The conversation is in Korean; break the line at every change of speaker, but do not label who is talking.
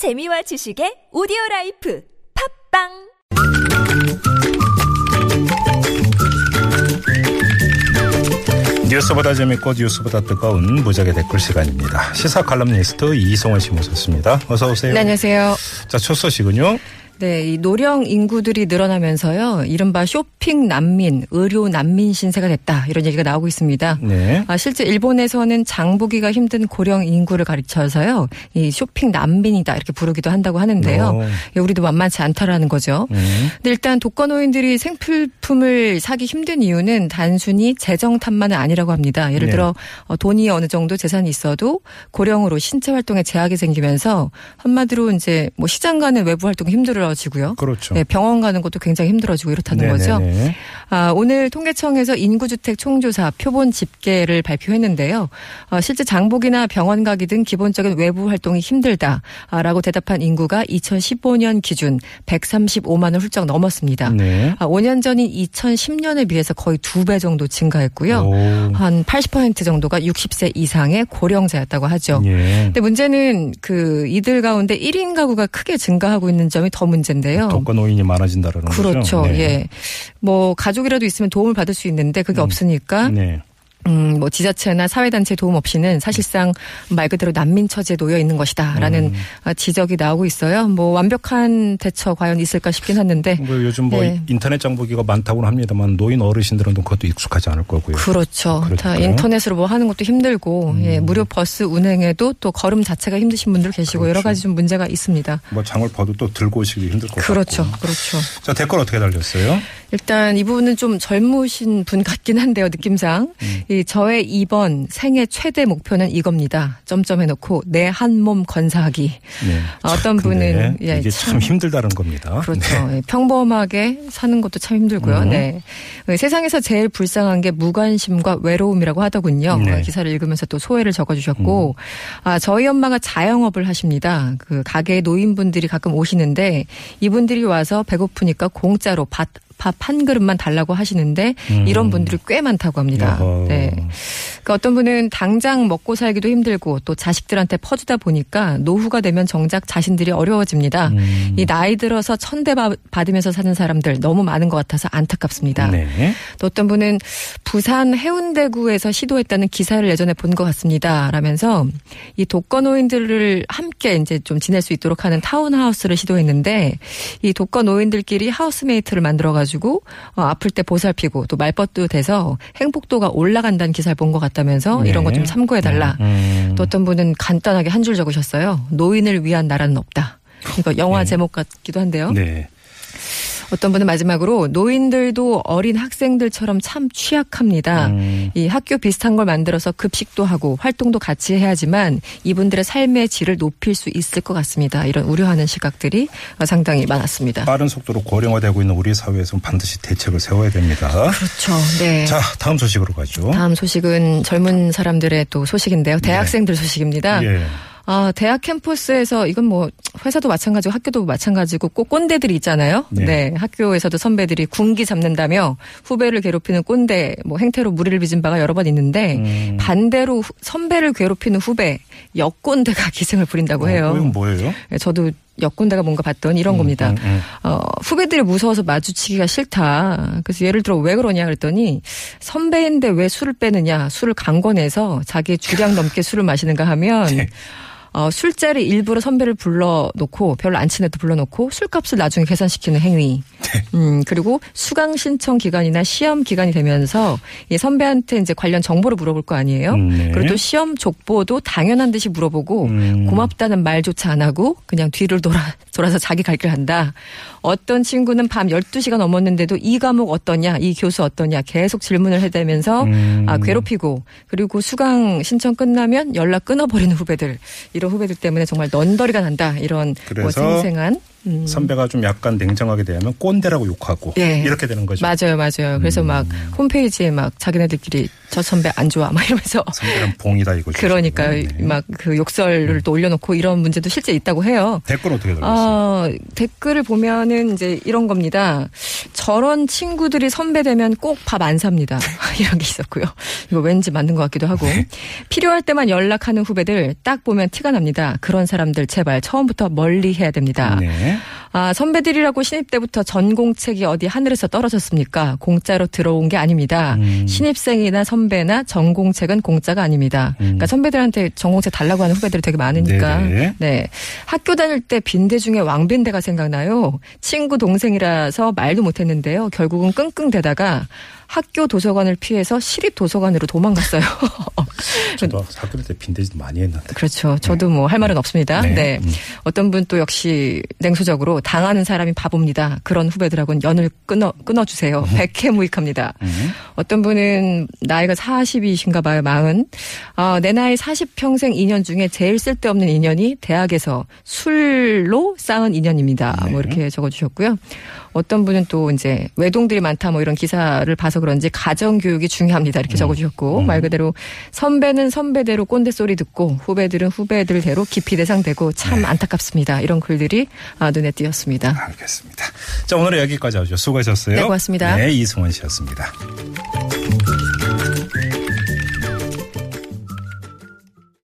재미와 지식의 오디오 라이프 팟빵
뉴스보다 재밌고 뉴스보다 뜨거운 무적의 댓글 시간입니다. 시사 칼럼니스트 이성원 씨 모셨습니다. 어서 오세요.
네, 안녕하세요.
자, 첫 소식은요.
네, 이 노령 인구들이 늘어나면서요, 이른바 쇼핑 난민, 의료 난민 신세가 됐다 이런 얘기가 나오고 있습니다.
네.
아, 실제 일본에서는 장보기가 힘든 고령 인구를 가리켜서요, 이 쇼핑 난민이다 이렇게 부르기도 한다고 하는데요.
오.
예, 우리도 만만치 않다라는 거죠.
음.
근데 일단 독거노인들이 생필품을 사기 힘든 이유는 단순히 재정 탓만은 아니라고 합니다. 예를
네.
들어 어, 돈이 어느 정도 재산이 있어도 고령으로 신체 활동에 제약이 생기면서 한마디로 이제 뭐 시장 가는 외부 활동이 힘들어 지고요.
그렇죠.
네, 병원 가는 것도 굉장히 힘들어지고 이렇다는 거죠.
네네네.
아, 오늘 통계청에서 인구주택 총조사 표본 집계를 발표했는데요. 어, 실제 장복이나 병원 가기 등 기본적인 외부 활동이 힘들다라고 대답한 인구가 2015년 기준 135만을 훌쩍 넘었습니다.
네.
아, 5년 전인 2010년에 비해서 거의 두 배 정도 증가했고요.
오.
한 80% 정도가 60세 이상의 고령자였다고 하죠.
예.
근데 문제는 그 이들 가운데 1인 가구가 크게 증가하고 있는 점이 더 문제인데요.
독거 노인이 많아진다라는 거죠.
그렇죠.
네.
예. 뭐 가족 이라도 있으면 도움을 받을 수 있는데 그게 없으니까
네.
음, 뭐 지자체나 사회단체 도움 없이는 사실상 말 그대로 난민 처지에 놓여 있는 것이다라는
음.
아, 지적이 나오고 있어요. 뭐 완벽한 대처 과연 있을까 싶긴 했는데
뭐 요즘 뭐
네.
인터넷 장보기가 많다고는 합니다만 노인 어르신들은 또 그것도 익숙하지 않을 거고요.
그렇죠. 다
그러니까요. 음.
인터넷으로 뭐 하는 것도 힘들고 예, 무료 버스 운행에도 또 걸음 자체가 힘드신 분들 계시고 여러
그렇죠.
가지 좀 문제가 있습니다.
뭐 장을 봐도 또 들고 오시기 힘들 것
그렇죠.
같고.
그렇죠.
자, 댓글 어떻게 달렸어요?
일단 이 부분은 좀 젊으신 분 같긴 한데요, 느낌상.
음.
이 저의 이번 생애 최대 목표는 이겁니다. 점점 해놓고 내 한 몸 건사하기.
네.
아, 어떤 분은, 예,
이게
참.
참 힘들다는 겁니다.
그렇죠. 예, 평범하게 사는 것도 참 힘들고요.
음.
네. 어, 세상에서 제일 불쌍한 게 무관심과 외로움이라고 하더군요.
네. 음.
어, 기사를 읽으면서 또 소회를 적어주셨고, 아, 저희 엄마가 자영업을 하십니다. 그 가게에 노인분들이 가끔 오시는데 이분들이 와서 배고프니까 공짜로 밥, 밥 한 그릇만 달라고 하시는데
음.
이런 분들이 꽤 많다고 합니다.
어허.
네. 그러니까 어떤 분은 당장 먹고 살기도 힘들고 또 자식들한테 퍼주다 보니까 노후가 되면 정작 자신들이 어려워집니다.
음.
이 나이 들어서 천대 받- 받으면서 사는 사람들 너무 많은 것 같아서 안타깝습니다.
네.
또 어떤 분은 부산 해운대구에서 시도했다는 기사를 예전에 본 것 같습니다. 라면서 이 독거노인들을 함께 이제 좀 지낼 수 있도록 하는 타운하우스를 시도했는데 이 독거노인들끼리 하우스메이트를 만들어가지 고 어, 아플 때 보살피고 또 말벗도 돼서 행복도가 올라간다는 기사를 본 것 같다면서
네.
이런 거 좀 참고해 달라.
음.
또 어떤 분은 간단하게 한 줄 적으셨어요. 노인을 위한 나라는 없다. 이거 영화
네.
제목 같기도 한데요.
네.
어떤 분은 마지막으로 노인들도 어린 학생들처럼 참 취약합니다.
음.
이 학교 비슷한 걸 만들어서 급식도 하고 활동도 같이 해야지만 이분들의 삶의 질을 높일 수 있을 것 같습니다. 이런 우려하는 시각들이 상당히 많았습니다.
빠른 속도로 고령화되고 있는 우리 사회에서는 반드시 대책을 세워야 됩니다.
그렇죠. 네.
자, 다음 소식으로 가죠.
다음 소식은 젊은 사람들의 또 소식인데요. 대학생들 소식입니다.
예.
아, 대학 캠퍼스에서 이건 뭐 회사도 마찬가지고 학교도 마찬가지고 꼭 꼰대들이 있잖아요.
네.
네. 학교에서도 선배들이 군기 잡는다며 후배를 괴롭히는 꼰대 뭐 행태로 무리를 빚은 바가 여러 번 있는데
음.
반대로 후- 선배를 괴롭히는 후배 역꼰대가 기승을 부린다고 해요.
어, 이건 뭐예요?
예, 저도 역꼰대가 뭔가 봤더니 이런 겁니다.
음, 음.
어, 후배들이 무서워서 마주치기가 싫다. 그래서 예를 들어 왜 그러냐 그랬더니 선배인데 왜 술을 빼느냐. 술을 강권해서 자기 주량 넘게 술을 마시는가 하면
네.
어, 술자리 일부러 선배를 불러놓고 별로 안 친해도 불러놓고 술값을 나중에 계산시키는 행위.
네.
음, 그리고 수강 신청 기간이나 시험 기간이 되면서 이 선배한테 이제 관련 정보를 물어볼 거 아니에요.
음, 네.
그리고 또 시험 족보도 당연한 듯이 물어보고
음.
고맙다는 말조차 안 하고 그냥 뒤를 돌아, 돌아서 자기 갈 길 한다. 어떤 친구는 밤 12시가 넘었는데도 이 과목 어떠냐, 이 교수 어떠냐 계속 질문을 해대면서
음.
아, 괴롭히고 그리고 수강 신청 끝나면 연락 끊어버리는 후배들. 이런 후배들 때문에 정말 넌더리가 난다. 이런 뭐 생생한. 음.
선배가 좀 약간 냉정하게 대하면 꼰대라고 욕하고
예.
이렇게 되는 거죠.
맞아요, 맞아요. 그래서
음.
막 홈페이지에 막 자기네들끼리 저 선배 안 좋아 막 이러면서
선배는 봉이다 이거.
그러니까요.
네.
막그 욕설을 또 올려놓고 이런 문제도 실제 있다고 해요.
댓글 어떻게 들었어요?
어, 댓글을 보면은 이제 이런 겁니다. 저런 친구들이 선배 되면 꼭 밥 안 삽니다. 이런 게 있었고요. 이거 왠지 맞는 것 같기도 하고.
네.
필요할 때만 연락하는 후배들 딱 보면 티가 납니다. 그런 사람들 제발 처음부터 멀리 해야 됩니다.
네.
아, 선배들이라고 신입 때부터 전공책이 어디 하늘에서 떨어졌습니까? 공짜로 들어온 게 아닙니다.
음.
신입생이나 선배나 전공책은 공짜가 아닙니다.
음.
그러니까 선배들한테 전공책 달라고 하는 후배들이 되게 많으니까.
네네.
네. 학교 다닐 때 빈대 중에 왕빈대가 생각나요. 친구 동생이라서 말도 못 했는데요. 결국은 끙끙대다가 학교 도서관을 피해서 시립 도서관으로 도망갔어요.
저도 학교 때 빈대지 많이 했는데.
그렇죠. 저도 뭐할 말은 없습니다.
네.
네.
음.
어떤 분 또 역시 냉소적으로 당하는 사람이 바보입니다. 그런 후배들하고는 연을 끊어 끊어주세요. 백해무익합니다.
음.
어떤 분은 나이가 40이신가 봐요, 마흔. 아, 내 나이 40 평생 인연 중에 제일 쓸데없는 인연이 대학에서 술로 쌓은 인연입니다.
네.
뭐 이렇게 적어주셨고요. 어떤 분은 또 이제 외동들이 많다 뭐 이런 기사를 봐서 그런지 가정교육이 중요합니다. 이렇게 적어주셨고
음.
말 그대로 선배는 선배대로 꼰대 소리 듣고 후배들은 후배들대로 깊이 대상되고 참
네.
안타깝습니다. 이런 글들이 아, 눈에 띄었습니다.
알겠습니다. 자, 오늘은 여기까지 하죠. 수고하셨어요.
네, 고맙습니다.
네, 이승원 씨였습니다.